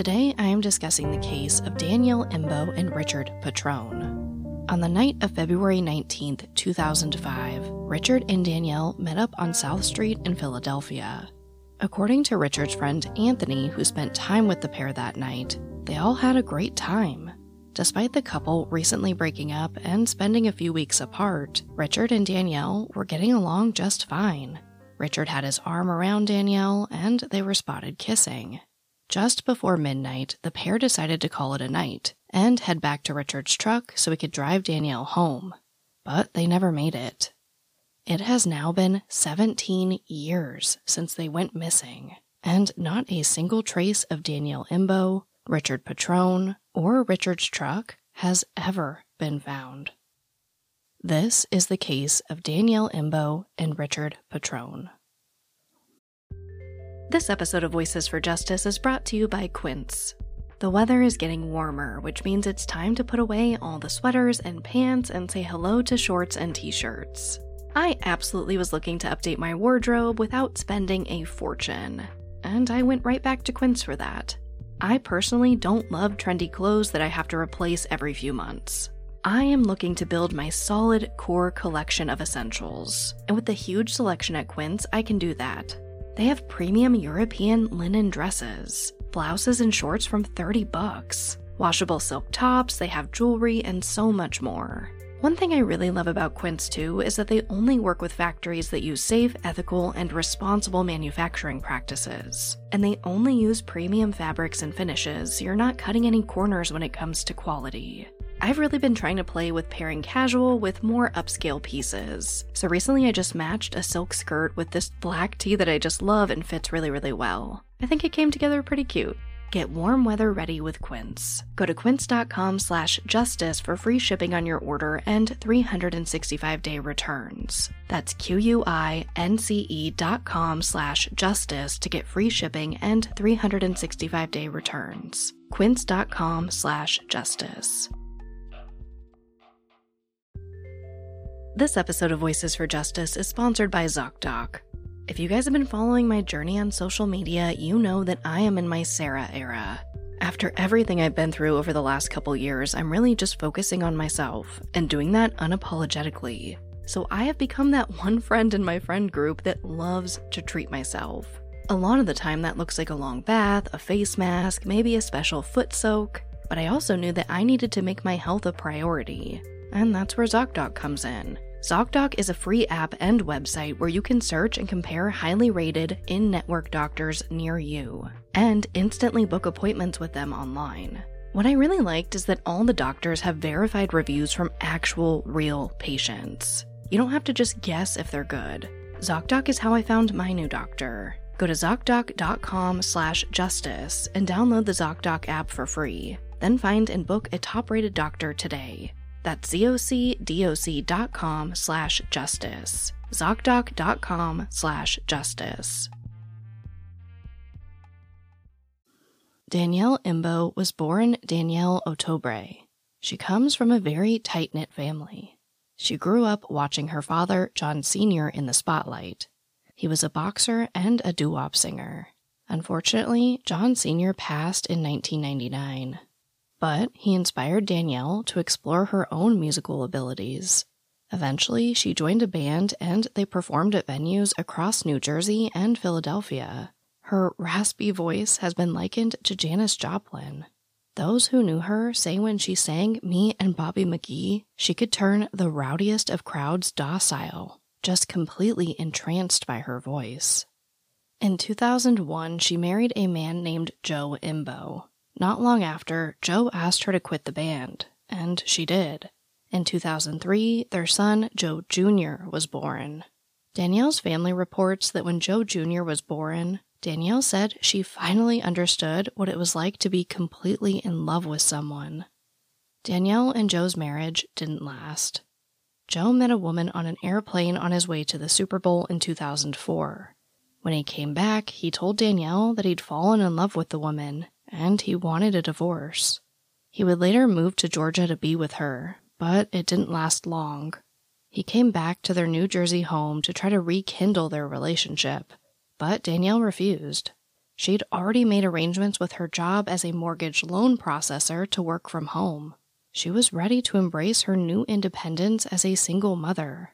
Today, I am discussing the case of Danielle Imbo and Richard Petrone. On the night of February 19, 2005, Richard and Danielle met up on South Street in Philadelphia. According to Richard's friend Anthony, who spent time with the pair that night, they all had a great time. Despite the couple recently breaking up and spending a few weeks apart, Richard and Danielle were getting along just fine. Richard had his arm around Danielle, and they were spotted kissing. Just before midnight, the pair decided to call it a night and head back to Richard's truck so he could drive Danielle home. But they never made it. It has now been 17 years since they went missing, and not a single trace of Danielle Imbo, Richard Petrone, or Richard's truck has ever been found. This is the case of Danielle Imbo and Richard Petrone. This episode of Voices for Justice is brought to you by Quince. The weather is getting warmer, which means it's time to put away all the sweaters and pants and say hello to shorts and t shirts. I absolutely was looking to update my wardrobe without spending a fortune, and I went right back to Quince for that. I personally don't love trendy clothes that I have to replace every few months. I am looking to build my solid core collection of essentials, and with the huge selection at Quince, I can do that. They have premium European linen dresses, blouses and shorts from 30 bucks, washable silk tops, they have jewelry, and so much more. One thing I really love about Quince too is that they only work with factories that use safe, ethical, and responsible manufacturing practices. And they only use premium fabrics and finishes, so you're not cutting any corners when it comes to quality. I've really been trying to play with pairing casual with more upscale pieces. So recently I just matched a silk skirt with this black tee that I just love and fits really, really well. I think it came together pretty cute. Get warm weather ready with Quince. Go to quince.com slash justice for free shipping on your order and 365-day returns. That's q-u-i-n-c-e dot com slash justice to get free shipping and 365-day returns. quince.com slash justice. This episode of Voices for Justice is sponsored by ZocDoc. If you guys have been following my journey on social media, you know that I am in my Sarah era. After everything I've been through over the last couple years, I'm really just focusing on myself and doing that unapologetically. So I have become that one friend in my friend group that loves to treat myself. A lot of the time, that looks like a long bath, a face mask, maybe a special foot soak, but I also knew that I needed to make my health a priority. And that's where ZocDoc comes in. ZocDoc is a free app and website where you can search and compare highly rated in network doctors near you, and instantly book appointments with them online. What I really liked is that all the doctors have verified reviews from actual, real patients. You don't have to just guess if they're good. ZocDoc is how I found my new doctor. Go to ZocDoc.com slash justice and download the ZocDoc app for free. Then find and book a top-rated doctor today. That's zocdoc.com slash justice. ZocDoc.com slash justice. Danielle Imbo was born Danielle Otobre. She comes from a very tight knit family. She grew up watching her father, John Sr., in the spotlight. He was a boxer and a doo wop singer. Unfortunately, John Sr. passed in 1999 but he inspired Danielle to explore her own musical abilities. Eventually, she joined a band and they performed at venues across New Jersey and Philadelphia. Her raspy voice has been likened to Janis Joplin. Those who knew her say when she sang Me and Bobby McGee, she could turn the rowdiest of crowds docile, just completely entranced by her voice. In 2001, she married a man named Joe Imbo. Not long after, Joe asked her to quit the band, and she did. In 2003, their son, Joe Jr., was born. Danielle's family reports that when Joe Jr. was born, Danielle said she finally understood what it was like to be completely in love with someone. Danielle and Joe's marriage didn't last. Joe met a woman on an airplane on his way to the Super Bowl in 2004. When he came back, he told Danielle that he'd fallen in love with the woman and he wanted a divorce. He would later move to Georgia to be with her, but it didn't last long. He came back to their New Jersey home to try to rekindle their relationship, but Danielle refused. She'd already made arrangements with her job as a mortgage loan processor to work from home. She was ready to embrace her new independence as a single mother.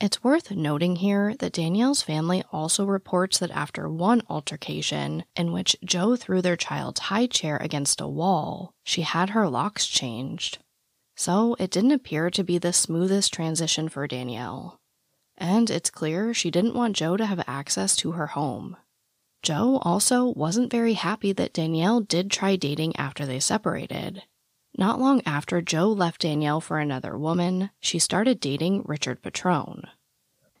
It's worth noting here that Danielle's family also reports that after one altercation, in which Joe threw their child's high chair against a wall, she had her locks changed so it didn't appear to be the smoothest transition for Danielle. And it's clear she didn't want Joe to have access to her home. Joe also wasn't very happy that Danielle did try dating after they separated. Not long after Joe left Danielle for another woman, she started dating Richard Petrone.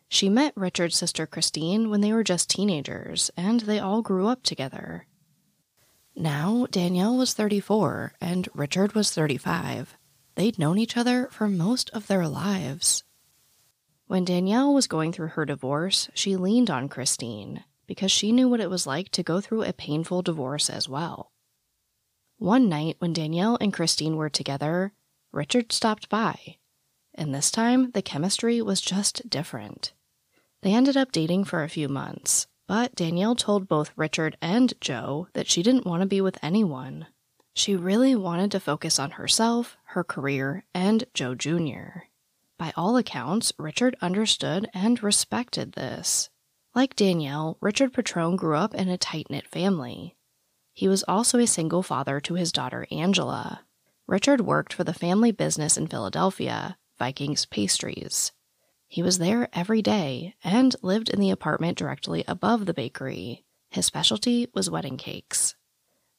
She met Richard's sister Christine when they were just teenagers, and they all grew up together. Now, Danielle was 34 and Richard was 35, They'd known each other for most of their lives. When Danielle was going through her divorce, she leaned on Christine because she knew what it was like to go through a painful divorce as well. One night, when Danielle and Christine were together, Richard stopped by, and this time the chemistry was just different. They ended up dating for a few months, but Danielle told both Richard and Joe that she didn't want to be with anyone. She really wanted to focus on herself, her career, and Joe Jr. By all accounts, Richard understood and respected this. Like Danielle, Richard Petrone grew up in a tight knit family. He was also a single father to his daughter Angela. Richard worked for the family business in Philadelphia, Vikings Pastries. He was there every day and lived in the apartment directly above the bakery. His specialty was wedding cakes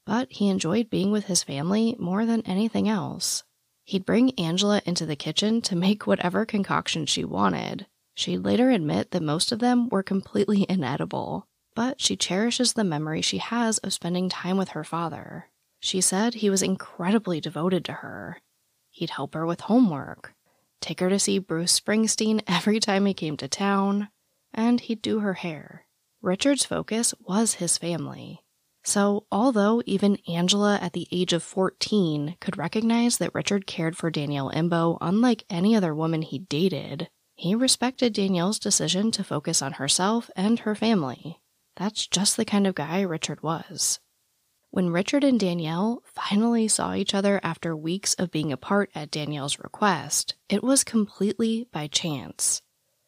but he enjoyed being with his family more than anything else. He'd bring Angela into the kitchen to make whatever concoction she wanted. She'd later admit that most of them were completely inedible, but she cherishes the memory she has of spending time with her father. She said he was incredibly devoted to her. He'd help her with homework, take her to see Bruce Springsteen every time he came to town, and he'd do her hair. Richard's focus was his family. So, although even Angela at the age of 14 could recognize that Richard cared for Danielle Imbo unlike any other woman he dated, he respected Danielle's decision to focus on herself and her family. That's just the kind of guy Richard was. When Richard and Danielle finally saw each other after weeks of being apart at Danielle's request, it was completely by chance.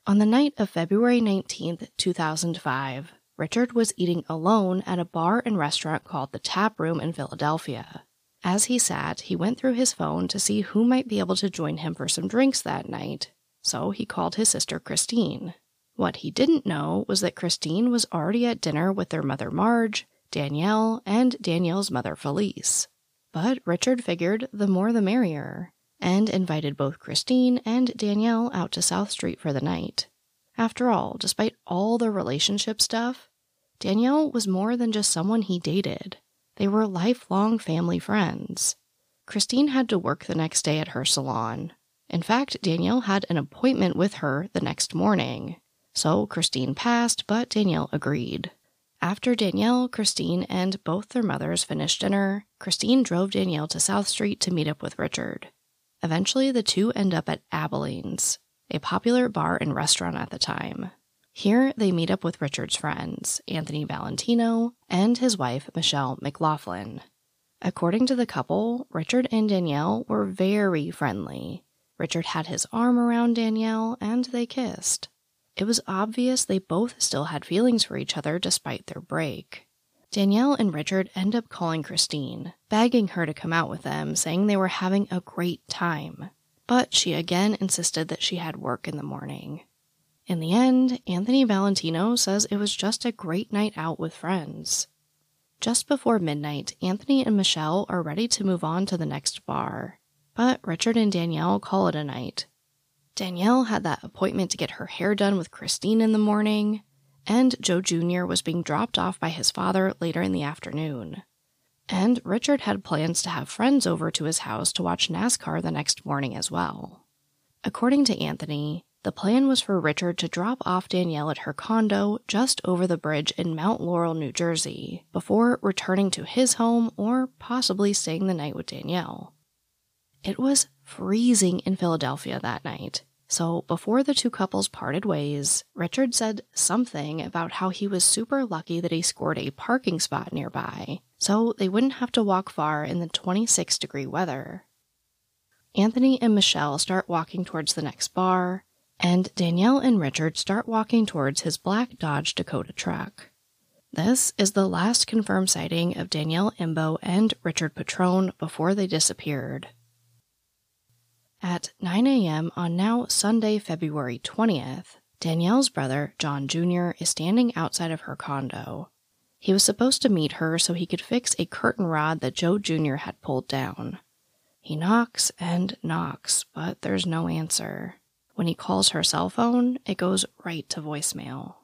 On the night of February 19th, 2005, Richard was eating alone at a bar and restaurant called the Tap Room in Philadelphia. As he sat, he went through his phone to see who might be able to join him for some drinks that night, so he called his sister Christine. What he didn't know was that Christine was already at dinner with their mother Marge, Danielle, and Danielle's mother Felice. But Richard figured the more the merrier, and invited both Christine and Danielle out to South Street for the night. After all, despite all the relationship stuff, Danielle was more than just someone he dated. They were lifelong family friends. Christine had to work the next day at her salon. In fact, Danielle had an appointment with her the next morning. So Christine passed, but Danielle agreed. After Danielle, Christine, and both their mothers finished dinner, Christine drove Danielle to South Street to meet up with Richard. Eventually, the two end up at Abilene's, a popular bar and restaurant at the time. Here, they meet up with Richard's friends, Anthony Valentino, and his wife, Michelle McLaughlin. According to the couple, Richard and Danielle were very friendly. Richard had his arm around Danielle and they kissed. It was obvious they both still had feelings for each other despite their break. Danielle and Richard end up calling Christine, begging her to come out with them, saying they were having a great time. But she again insisted that she had work in the morning. In the end, Anthony Valentino says it was just a great night out with friends. Just before midnight, Anthony and Michelle are ready to move on to the next bar. But Richard and Danielle call it a night. Danielle had that appointment to get her hair done with Christine in the morning, and Joe Jr. was being dropped off by his father later in the afternoon. And Richard had plans to have friends over to his house to watch NASCAR the next morning as well. According to Anthony, the plan was for Richard to drop off Danielle at her condo just over the bridge in Mount Laurel, New Jersey, before returning to his home or possibly staying the night with Danielle. It was freezing in Philadelphia that night, so before the two couples parted ways, Richard said something about how he was super lucky that he scored a parking spot nearby, so they wouldn't have to walk far in the 26 degree weather. Anthony and Michelle start walking towards the next bar, and Danielle and Richard start walking towards his black Dodge Dakota truck. This is the last confirmed sighting of Danielle Imbo and Richard Petrone before they disappeared. At 9 a.m. on now Sunday, February 20th, Danielle's brother, John Jr., is standing outside of her condo. He was supposed to meet her so he could fix a curtain rod that Joe Jr. had pulled down. He knocks and knocks, but there's no answer. When he calls her cell phone, it goes right to voicemail.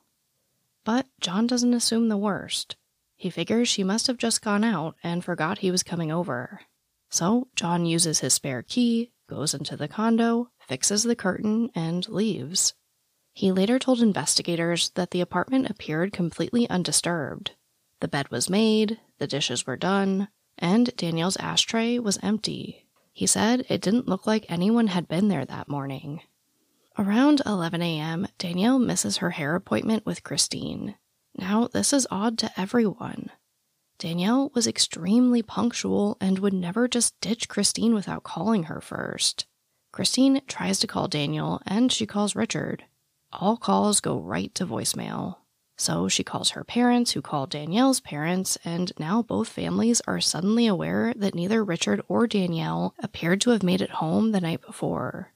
But John doesn't assume the worst. He figures she must have just gone out and forgot he was coming over. So John uses his spare key, goes into the condo, fixes the curtain, and leaves. He later told investigators that the apartment appeared completely undisturbed. The bed was made, the dishes were done, and Danielle's ashtray was empty. He said it didn't look like anyone had been there that morning. Around 11 a.m., Danielle misses her hair appointment with Christine. Now, this is odd to everyone. Danielle was extremely punctual and would never just ditch Christine without calling her first. Christine tries to call Daniel and she calls Richard. All calls go right to voicemail. So she calls her parents, who call Danielle's parents, and now both families are suddenly aware that neither Richard or Danielle appeared to have made it home the night before.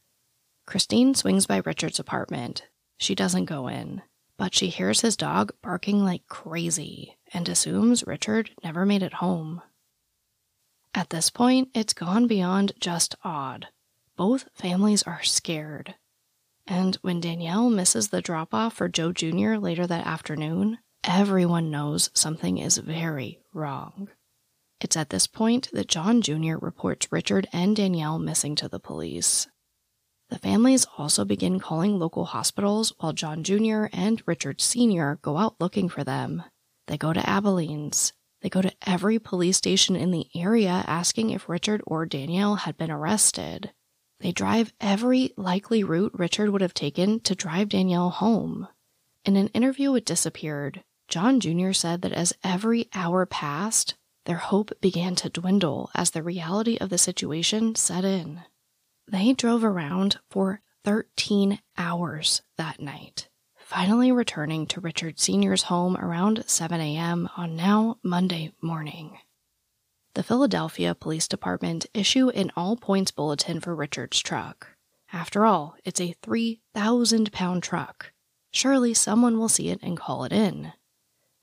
Christine swings by Richard's apartment. She doesn't go in, but she hears his dog barking like crazy and assumes Richard never made it home. At this point, it's gone beyond just odd. Both families are scared. And when Danielle misses the drop off for Joe Jr. later that afternoon, everyone knows something is very wrong. It's at this point that John Jr. reports Richard and Danielle missing to the police. The families also begin calling local hospitals while John Jr. and Richard Sr. go out looking for them. They go to Abilene's. They go to every police station in the area asking if Richard or Danielle had been arrested. They drive every likely route Richard would have taken to drive Danielle home. In an interview with Disappeared, John Jr. said that as every hour passed, their hope began to dwindle as the reality of the situation set in. They drove around for 13 hours that night, finally returning to Richard Sr.'s home around 7 a.m. on now Monday morning. The Philadelphia Police Department issue an all points bulletin for Richard's truck. After all, it's a 3,000 pound truck. Surely someone will see it and call it in.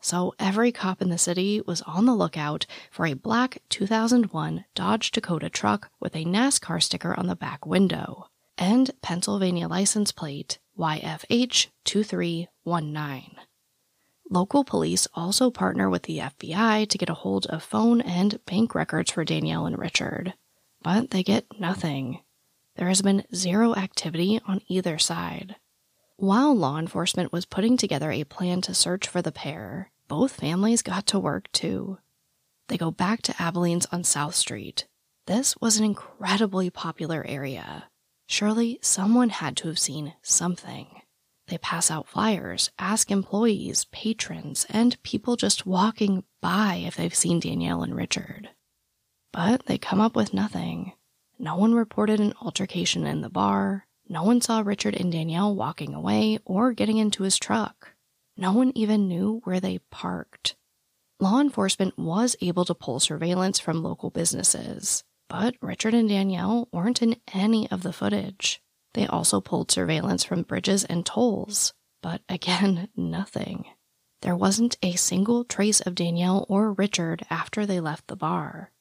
So every cop in the city was on the lookout for a black 2001 Dodge Dakota truck with a NASCAR sticker on the back window and Pennsylvania license plate YFH2319. Local police also partner with the FBI to get a hold of phone and bank records for Danielle and Richard, but they get nothing. There has been zero activity on either side. While law enforcement was putting together a plan to search for the pair, both families got to work too. They go back to Abilene's on South Street. This was an incredibly popular area. Surely someone had to have seen something. They pass out flyers, ask employees, patrons, and people just walking by if they've seen Danielle and Richard. But they come up with nothing. No one reported an altercation in the bar. No one saw Richard and Danielle walking away or getting into his truck. No one even knew where they parked. Law enforcement was able to pull surveillance from local businesses, but Richard and Danielle weren't in any of the footage. They also pulled surveillance from bridges and tolls, but again, nothing. There wasn't a single trace of Danielle or Richard after they left the bar.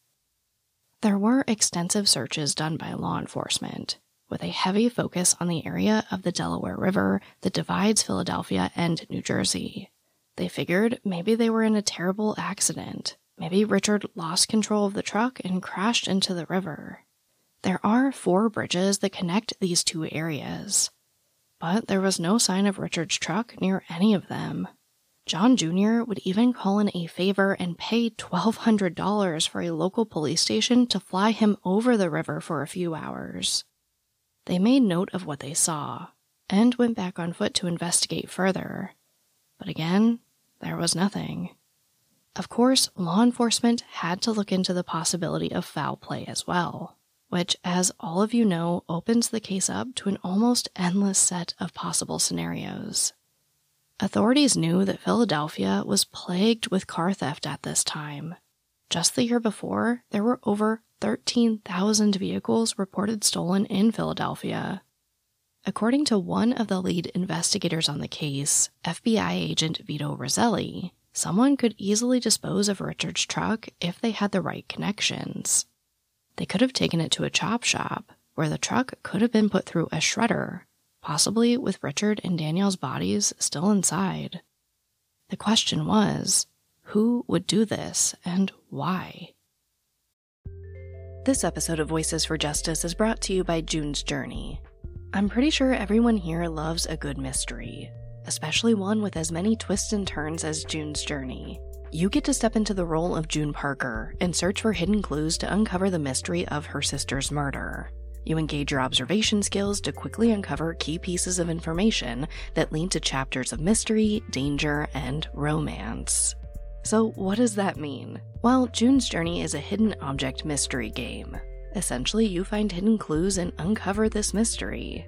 There were extensive searches done by law enforcement, with a heavy focus on the area of the Delaware River that divides Philadelphia and New Jersey. They figured maybe they were in a terrible accident. Maybe Richard lost control of the truck and crashed into the river. There are four bridges that connect these two areas, but there was no sign of Richard's truck near any of them. John Jr. would even call in a favor and pay $1,200 for a local police station to fly him over the river for a few hours. They made note of what they saw and went back on foot to investigate further. But again, there was nothing. Of course, law enforcement had to look into the possibility of foul play as well, which, as all of you know, opens the case up to an almost endless set of possible scenarios. Authorities knew that Philadelphia was plagued with car theft at this time. Just the year before, there were over 13,000 vehicles reported stolen in Philadelphia. According to one of the lead investigators on the case, FBI agent Vito Roselli, someone could easily dispose of Richard's truck if they had the right connections. They could have taken it to a chop shop, where the truck could have been put through a shredder, possibly with Richard and Danielle's bodies still inside. The question was who would do this and why? This episode of Voices for Justice is brought to you by June's Journey. I'm pretty sure everyone here loves a good mystery, especially one with as many twists and turns as June's Journey. You get to step into the role of June Parker and search for hidden clues to uncover the mystery of her sister's murder. You engage your observation skills to quickly uncover key pieces of information that lead to chapters of mystery, danger, and romance. So, what does that mean? Well, June's Journey is a hidden object mystery game. Essentially, you find hidden clues and uncover this mystery.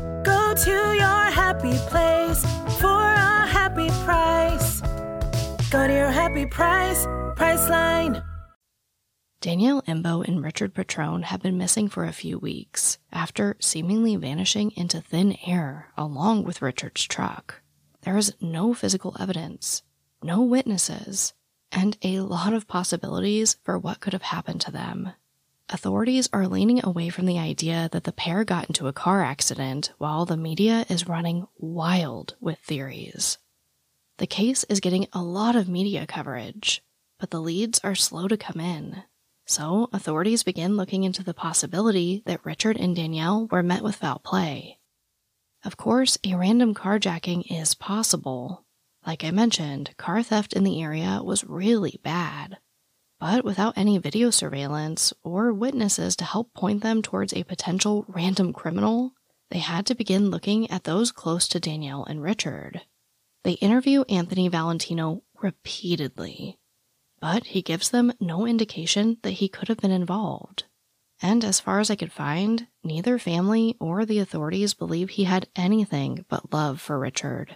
Go to your happy place for a happy price. Go to your happy price, Priceline. Danielle Imbo and Richard Petrone have been missing for a few weeks after seemingly vanishing into thin air along with Richard's truck. There is no physical evidence, no witnesses, and a lot of possibilities for what could have happened to them. Authorities are leaning away from the idea that the pair got into a car accident while the media is running wild with theories. The case is getting a lot of media coverage, but the leads are slow to come in. So, authorities begin looking into the possibility that Richard and Danielle were met with foul play. Of course, a random carjacking is possible. Like I mentioned, car theft in the area was really bad. But without any video surveillance or witnesses to help point them towards a potential random criminal, they had to begin looking at those close to Danielle and Richard. They interview Anthony Valentino repeatedly, but he gives them no indication that he could have been involved. And as far as I could find, neither family or the authorities believe he had anything but love for Richard.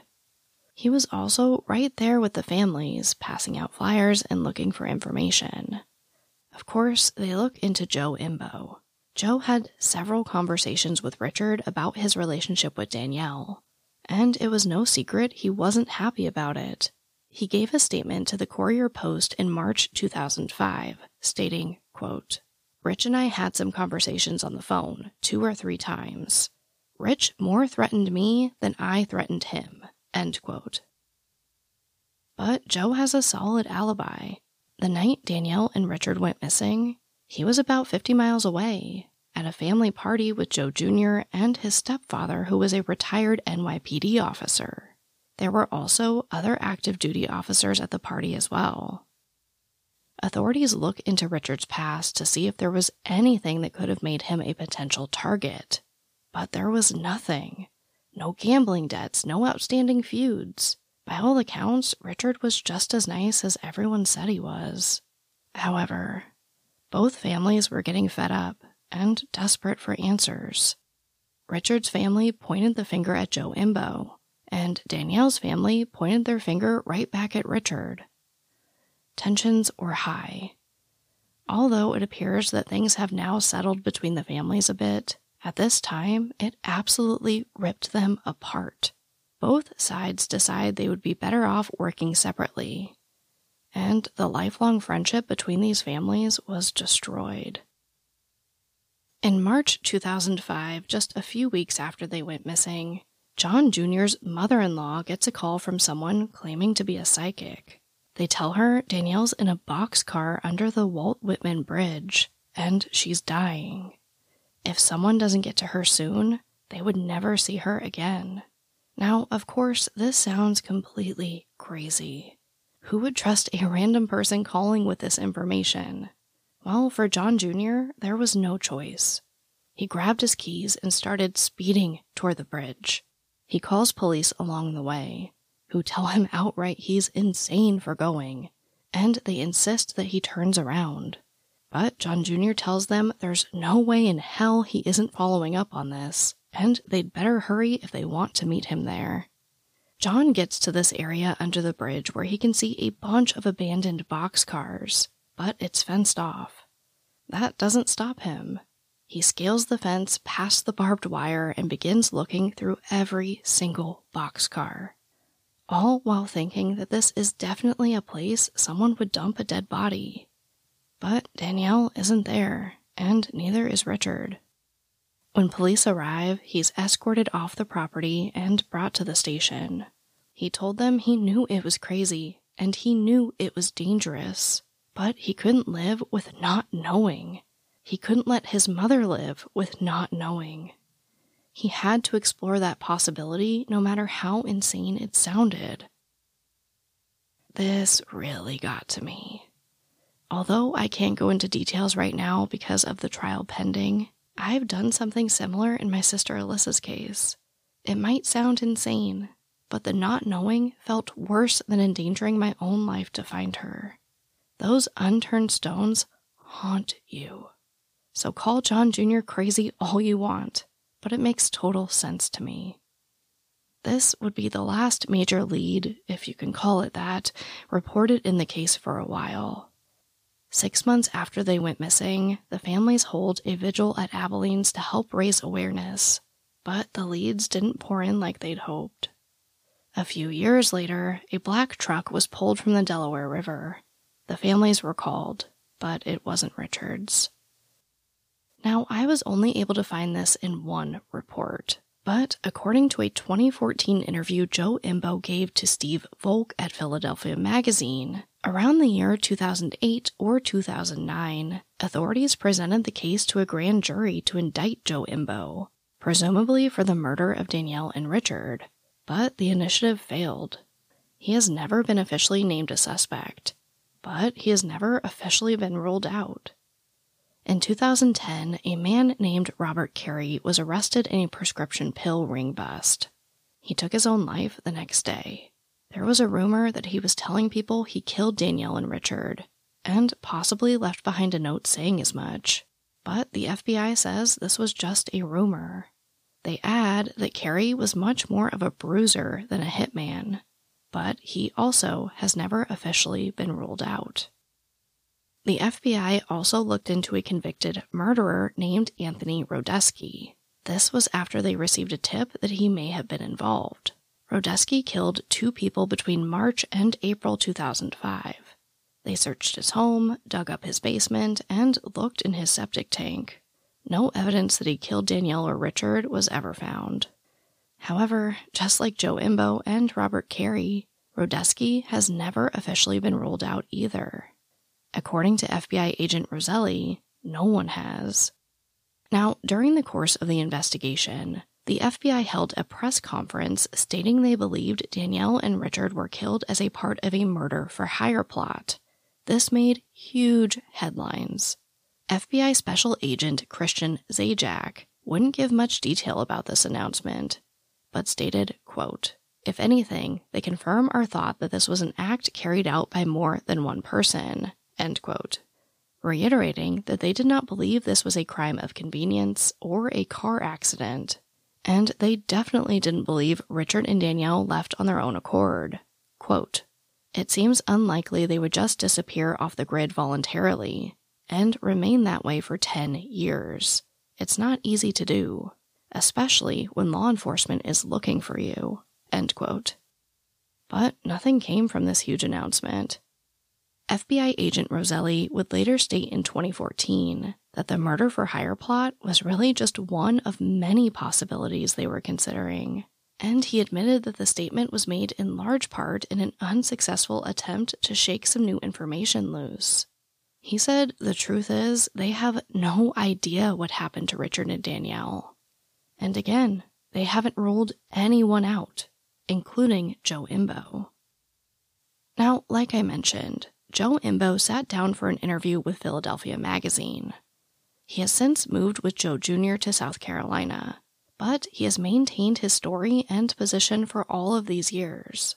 He was also right there with the families, passing out flyers and looking for information. Of course, they look into Joe Imbo. Joe had several conversations with Richard about his relationship with Danielle. and it was no secret he wasn't happy about it. He gave a statement to the Courier Post in March 2005, stating, quote, Rich and I had some conversations on the phone, two or three times. Rich more threatened me than I threatened him, end quote. But Joe has a solid alibi. The night Danielle and Richard went missing, he was about 50 miles away at a family party with Joe Jr. and his stepfather, who was a retired NYPD officer. There were also other active duty officers at the party as well. Authorities look into Richard's past to see if there was anything that could have made him a potential target, but there was nothing. No gambling debts, no outstanding feuds. By all accounts, Richard was just as nice as everyone said he was. However, both families were getting fed up and desperate for answers. Richard's family pointed the finger at Joe Imbo, and Danielle's family pointed their finger right back at Richard. Tensions were high. Although it appears that things have now settled between the families a bit, at this time it absolutely ripped them apart. Both sides decide they would be better off working separately, and the lifelong friendship between these families was destroyed. In March 2005, just a few weeks after they went missing, John Jr.'s mother in law gets a call from someone claiming to be a psychic. They tell her Danielle's in a boxcar under the Walt Whitman Bridge and she's dying. If someone doesn't get to her soon, they would never see her again. Now, of course, this sounds completely crazy. Who would trust a random person calling with this information? Well, for John Jr., there was no choice. He grabbed his keys and started speeding toward the bridge. He calls police along the way, who tell him outright he's insane for going, and they insist that he turns around. But John Jr. tells them there's no way in hell he isn't following up on this, and they'd better hurry if they want to meet him there. John gets to this area under the bridge where he can see a bunch of abandoned boxcars, but it's fenced off. That doesn't stop him. He scales the fence past the barbed wire and begins looking through every single boxcar. All while thinking that this is definitely a place someone would dump a dead body. But Danielle isn't there, and neither is Richard. When police arrive, he's escorted off the property and brought to the station. He told them he knew it was crazy and he knew it was dangerous, but he couldn't live with not knowing. He couldn't let his mother live with not knowing. He had to explore that possibility no matter how insane it sounded. This really got to me. Although I can't go into details right now because of the trial pending, I've done something similar in my sister Alyssa's case. It might sound insane, but the not knowing felt worse than endangering my own life to find her. Those unturned stones haunt you. So call John Jr. crazy all you want, but it makes total sense to me. This would be the last major lead, if you can call it that, reported in the case for a while. Six months after they went missing, the families hold a vigil at Abilene's to help raise awareness, but the leads didn't pour in like they'd hoped. A few years later, a black truck was pulled from the Delaware River. The families were called, but it wasn't Richard's. Now, I was only able to find this in one report, but according to a 2014 interview Joe Imbo gave to Steve Volk at Philadelphia Magazine, Around the year 2008 or 2009, authorities presented the case to a grand jury to indict Joe Imbo, presumably for the murder of Danielle and Richard, but the initiative failed. He has never been officially named a suspect, but he has never officially been ruled out. In 2010, a man named Robert Carey was arrested in a prescription pill ring bust. He took his own life the next day. There was a rumor that he was telling people he killed Danielle and Richard, and possibly left behind a note saying as much. But the FBI says this was just a rumor. They add that Carey was much more of a bruiser than a hitman, but he also has never officially been ruled out. The FBI also looked into a convicted murderer named Anthony Rodesky. This was after they received a tip that he may have been involved. Rodesky killed two people between March and April 2005. They searched his home, dug up his basement, and looked in his septic tank. No evidence that he killed Danielle or Richard was ever found. However, just like Joe Imbo and Robert Carey, Rodesky has never officially been ruled out either. According to FBI agent Roselli, no one has. Now, during the course of the investigation, the FBI held a press conference stating they believed Danielle and Richard were killed as a part of a murder for hire plot. This made huge headlines. FBI Special Agent Christian Zajac wouldn't give much detail about this announcement, but stated, quote, If anything, they confirm our thought that this was an act carried out by more than one person, end quote reiterating that they did not believe this was a crime of convenience or a car accident, and they definitely didn't believe Richard and Danielle left on their own accord. Quote, it seems unlikely they would just disappear off the grid voluntarily and remain that way for 10 years. It's not easy to do, especially when law enforcement is looking for you. End quote. But nothing came from this huge announcement. FBI agent Roselli would later state in 2014 that the murder for hire plot was really just one of many possibilities they were considering. And he admitted that the statement was made in large part in an unsuccessful attempt to shake some new information loose. He said the truth is they have no idea what happened to Richard and Danielle. And again, they haven't ruled anyone out, including Joe Imbo. Now, like I mentioned, Joe Imbo sat down for an interview with Philadelphia Magazine. He has since moved with Joe Jr. to South Carolina, but he has maintained his story and position for all of these years.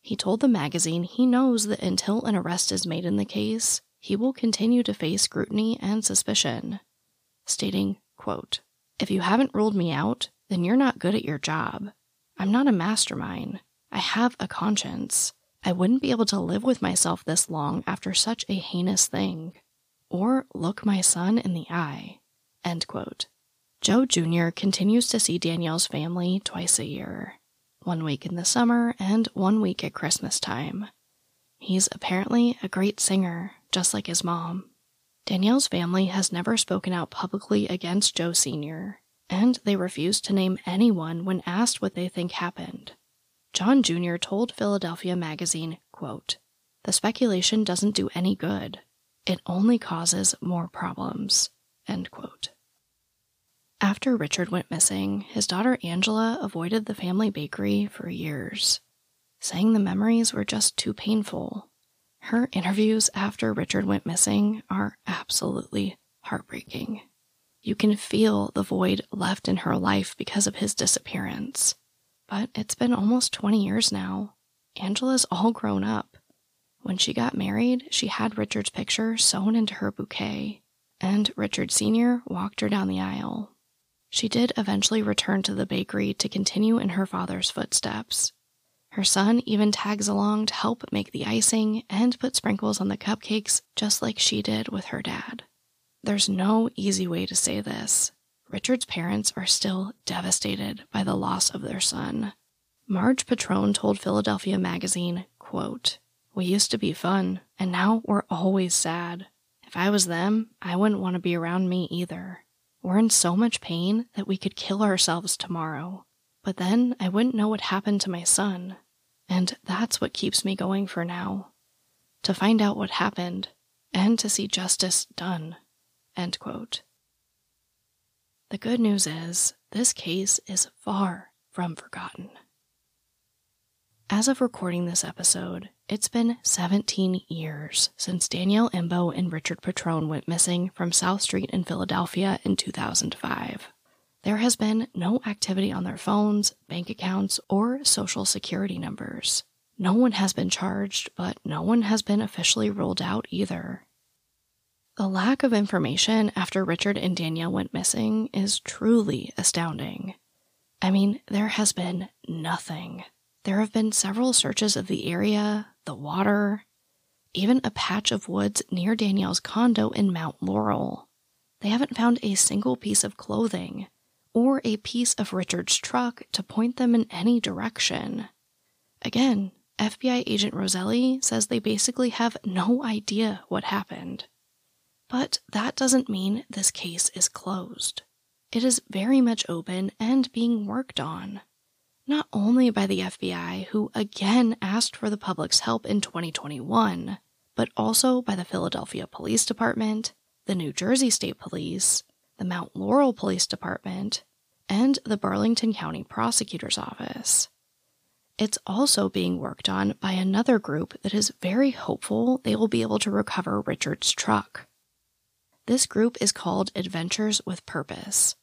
He told the magazine he knows that until an arrest is made in the case, he will continue to face scrutiny and suspicion, stating, quote, If you haven't ruled me out, then you're not good at your job. I'm not a mastermind. I have a conscience. I wouldn't be able to live with myself this long after such a heinous thing, or look my son in the eye. End quote. Joe Jr. continues to see Danielle's family twice a year, one week in the summer and one week at Christmas time. He's apparently a great singer, just like his mom. Danielle's family has never spoken out publicly against Joe Sr., and they refuse to name anyone when asked what they think happened. John Jr. told Philadelphia Magazine, quote, The speculation doesn't do any good. It only causes more problems. End quote. After Richard went missing, his daughter Angela avoided the family bakery for years, saying the memories were just too painful. Her interviews after Richard went missing are absolutely heartbreaking. You can feel the void left in her life because of his disappearance. But it's been almost 20 years now. Angela's all grown up. When she got married, she had Richard's picture sewn into her bouquet, and Richard Sr. walked her down the aisle. She did eventually return to the bakery to continue in her father's footsteps. Her son even tags along to help make the icing and put sprinkles on the cupcakes just like she did with her dad. There's no easy way to say this, Richard's parents are still devastated by the loss of their son. Marge Petrone told Philadelphia Magazine, quote, We used to be fun, and now we're always sad. If I was them, I wouldn't want to be around me either. We're in so much pain that we could kill ourselves tomorrow. But then I wouldn't know what happened to my son. And that's what keeps me going for now. To find out what happened, and to see justice done. End quote. The good news is, this case is far from forgotten. As of recording this episode, it's been 17 years since Danielle Imbo and Richard Petrone went missing from South Street in Philadelphia in 2005. There has been no activity on their phones, bank accounts, or social security numbers. No one has been charged, but no one has been officially ruled out either. The lack of information after Richard and Danielle went missing is truly astounding. I mean, there has been nothing. There have been several searches of the area, the water, even a patch of woods near Danielle's condo in Mount Laurel. They haven't found a single piece of clothing or a piece of Richard's truck to point them in any direction. Again, FBI agent Roselli says they basically have no idea what happened. But that doesn't mean this case is closed. It is very much open and being worked on. Not only by the FBI, who again asked for the public's help in 2021, but also by the Philadelphia Police Department, the New Jersey State Police, the Mount Laurel Police Department, and the Burlington County Prosecutor's Office. It's also being worked on by another group that is very hopeful they will be able to recover Richard's truck. This group is called Adventures with Purpose.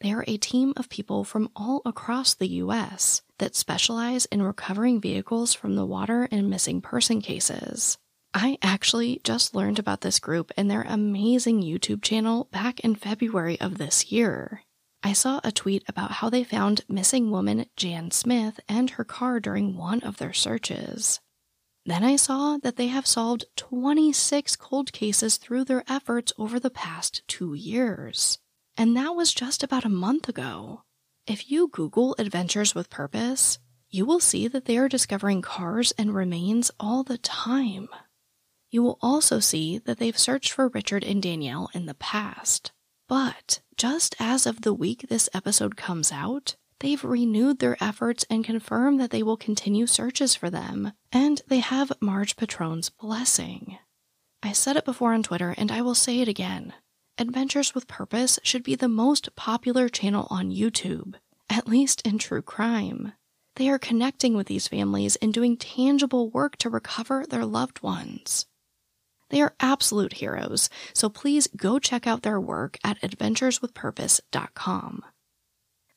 They are a team of people from all across the U.S. that specialize in recovering vehicles from the water and missing person cases. I actually just learned about this group and their amazing YouTube channel back in February of this year. I saw a tweet about how they found missing woman Jan Smith and her car during one of their searches. Then I saw that they have solved 26 cold cases through their efforts over the past two years. And that was just about a month ago. If you Google Adventures with Purpose, you will see that they are discovering cars and remains all the time. You will also see that they've searched for Richard and Danielle in the past. But just as of the week this episode comes out, they've renewed their efforts and confirmed that they will continue searches for them, and they have Marge Petrone's blessing. I said it before on Twitter, and I will say it again. Adventures with Purpose should be the most popular channel on YouTube, at least in true crime. They are connecting with these families and doing tangible work to recover their loved ones. They are absolute heroes, so please go check out their work at adventureswithpurpose.com.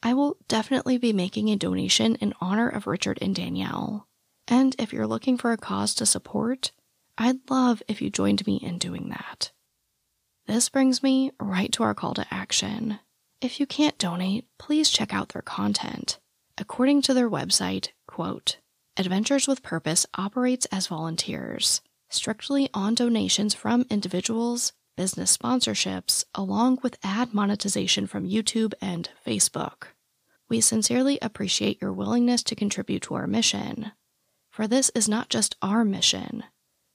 I will definitely be making a donation in honor of Richard and Danielle. And if you're looking for a cause to support, I'd love if you joined me in doing that. This brings me right to our call to action. If you can't donate, please check out their content. According to their website, quote, Adventures with Purpose operates as volunteers strictly on donations from individuals, business sponsorships, along with ad monetization from YouTube and Facebook. We sincerely appreciate your willingness to contribute to our mission. For this is not just our mission,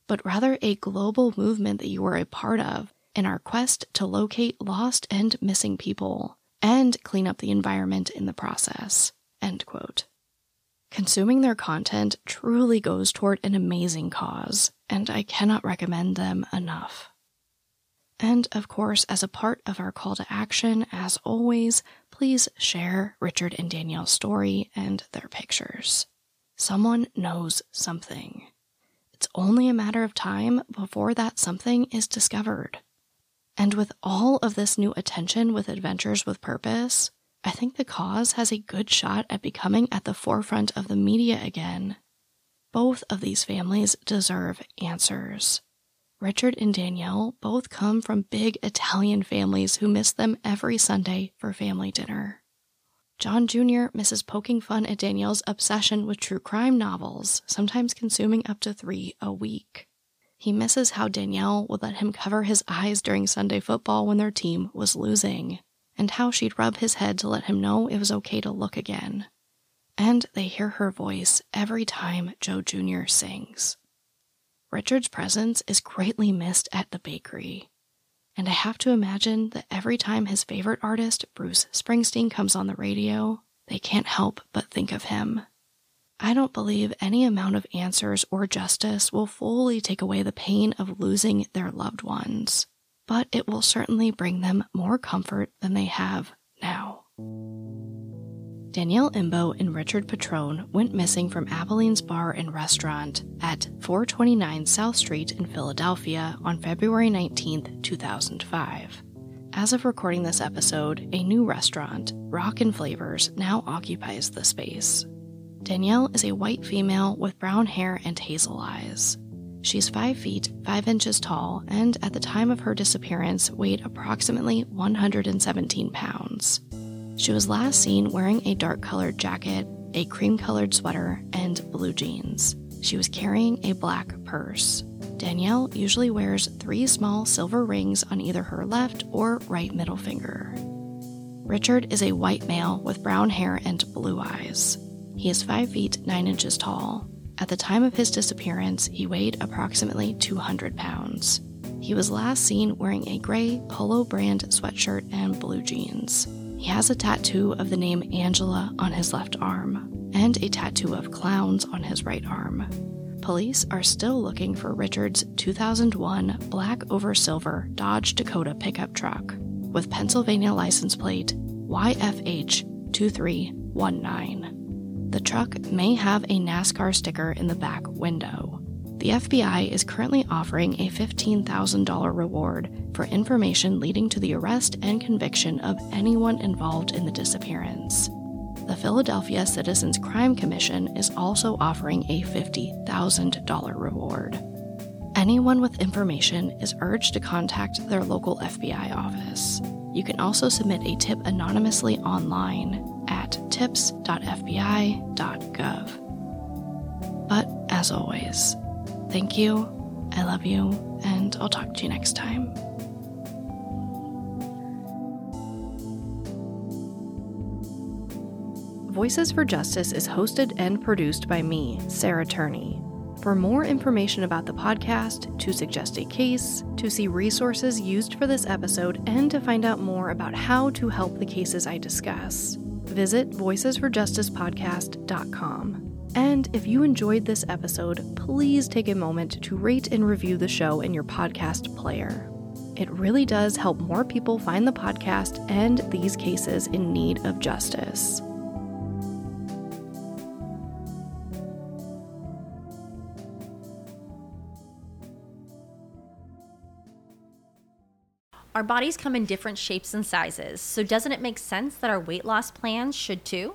but rather a global movement that you are a part of in our quest to locate lost and missing people and clean up the environment in the process. End quote. Consuming their content truly goes toward an amazing cause, and I cannot recommend them enough. And of course, as a part of our call to action, as always, please share Richard and Danielle's story and their pictures. Someone knows something. It's only a matter of time before that something is discovered. And with all of this new attention with Adventures with Purpose, I think the cause has a good shot at becoming at the forefront of the media again. Both of these families deserve answers. Richard and Danielle both come from big Italian families who miss them every Sunday for family dinner. John Jr. misses poking fun at Danielle's obsession with true crime novels, sometimes consuming up to three a week. He misses how Danielle would let him cover his eyes during Sunday football when their team was losing and how she'd rub his head to let him know it was okay to look again. And they hear her voice every time Joe Jr. sings. Richard's presence is greatly missed at the bakery, and I have to imagine that every time his favorite artist, Bruce Springsteen, comes on the radio, they can't help but think of him. I don't believe any amount of answers or justice will fully take away the pain of losing their loved ones but it will certainly bring them more comfort than they have now. Danielle Imbo and Richard Petrone went missing from Abilene's Bar and Restaurant at 429 South Street in Philadelphia on February 19, 2005. As of recording this episode, a new restaurant, Rock and Flavors, now occupies the space. Danielle is a white female with brown hair and hazel eyes. She's 5 feet, 5 inches tall, and at the time of her disappearance weighed approximately 117 pounds. She was last seen wearing a dark colored jacket, a cream colored sweater, and blue jeans. She was carrying a black purse. Danielle usually wears three small silver rings on either her left or right middle finger. Richard is a white male with brown hair and blue eyes. He is 5 feet 9 inches tall. At the time of his disappearance, he weighed approximately 200 pounds. He was last seen wearing a gray polo brand sweatshirt and blue jeans. He has a tattoo of the name Angela on his left arm and a tattoo of clowns on his right arm. Police are still looking for Richard's 2001 black over silver Dodge Dakota pickup truck with Pennsylvania license plate YFH 2319. The truck may have a NASCAR sticker in the back window. The FBI is currently offering a $15,000 reward for information leading to the arrest and conviction of anyone involved in the disappearance. The Philadelphia Citizens Crime Commission is also offering a $50,000 reward. Anyone with information is urged to contact their local FBI office. You can also submit a tip anonymously online at tips.fbi.gov. But as always, thank you, I love you, and I'll talk to you next time. Voices for Justice is hosted and produced by me, Sarah Turney. For more information about the podcast, to suggest a case, to see resources used for this episode, and to find out more about how to help the cases I discuss, visit voicesforjusticepodcast.com. And if you enjoyed this episode, please take a moment to rate and review the show in your podcast player. It really does help more people find the podcast and these cases in need of justice. Our bodies come in different shapes and sizes, so doesn't it make sense that our weight loss plans should too?